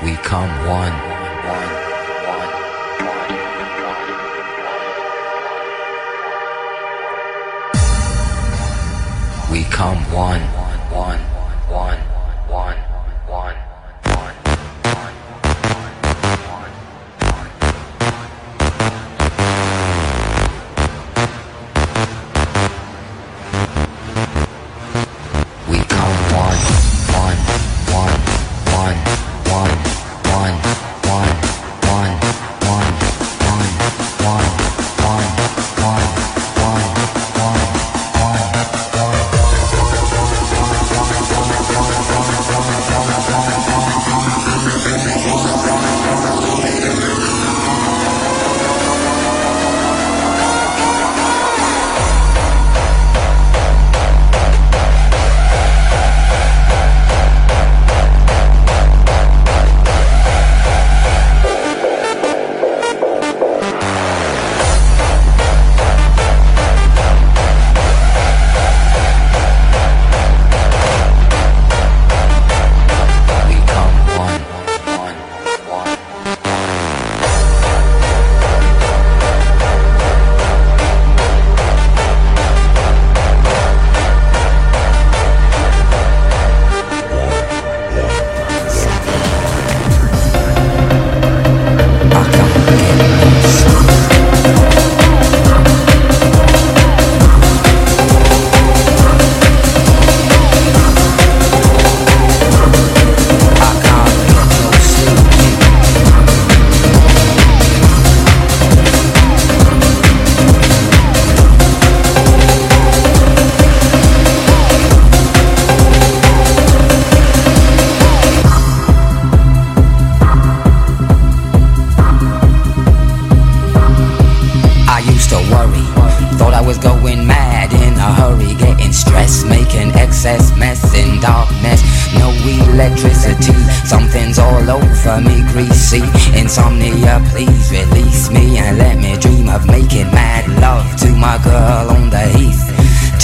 We come one. We come one, one, one, one, electricity, something's all over me, greasy. Insomnia, please release me and let me dream of making mad love to my girl on the heath.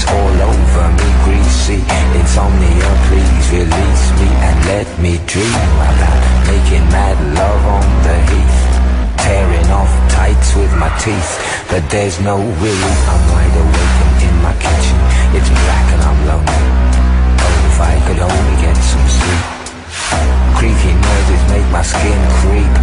Something's all over me, greasy. Insomnia, oh, please release me and let me dream about making mad love on the heath. Tearing off tights with my teeth, but there's no relief. I'm wide awake and in my kitchen. It's black and I'm lonely. Oh, if I could only get some sleep. Creaky noises make my skin creep.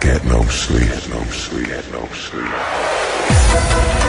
Get no sleep, no sleep, no sleep.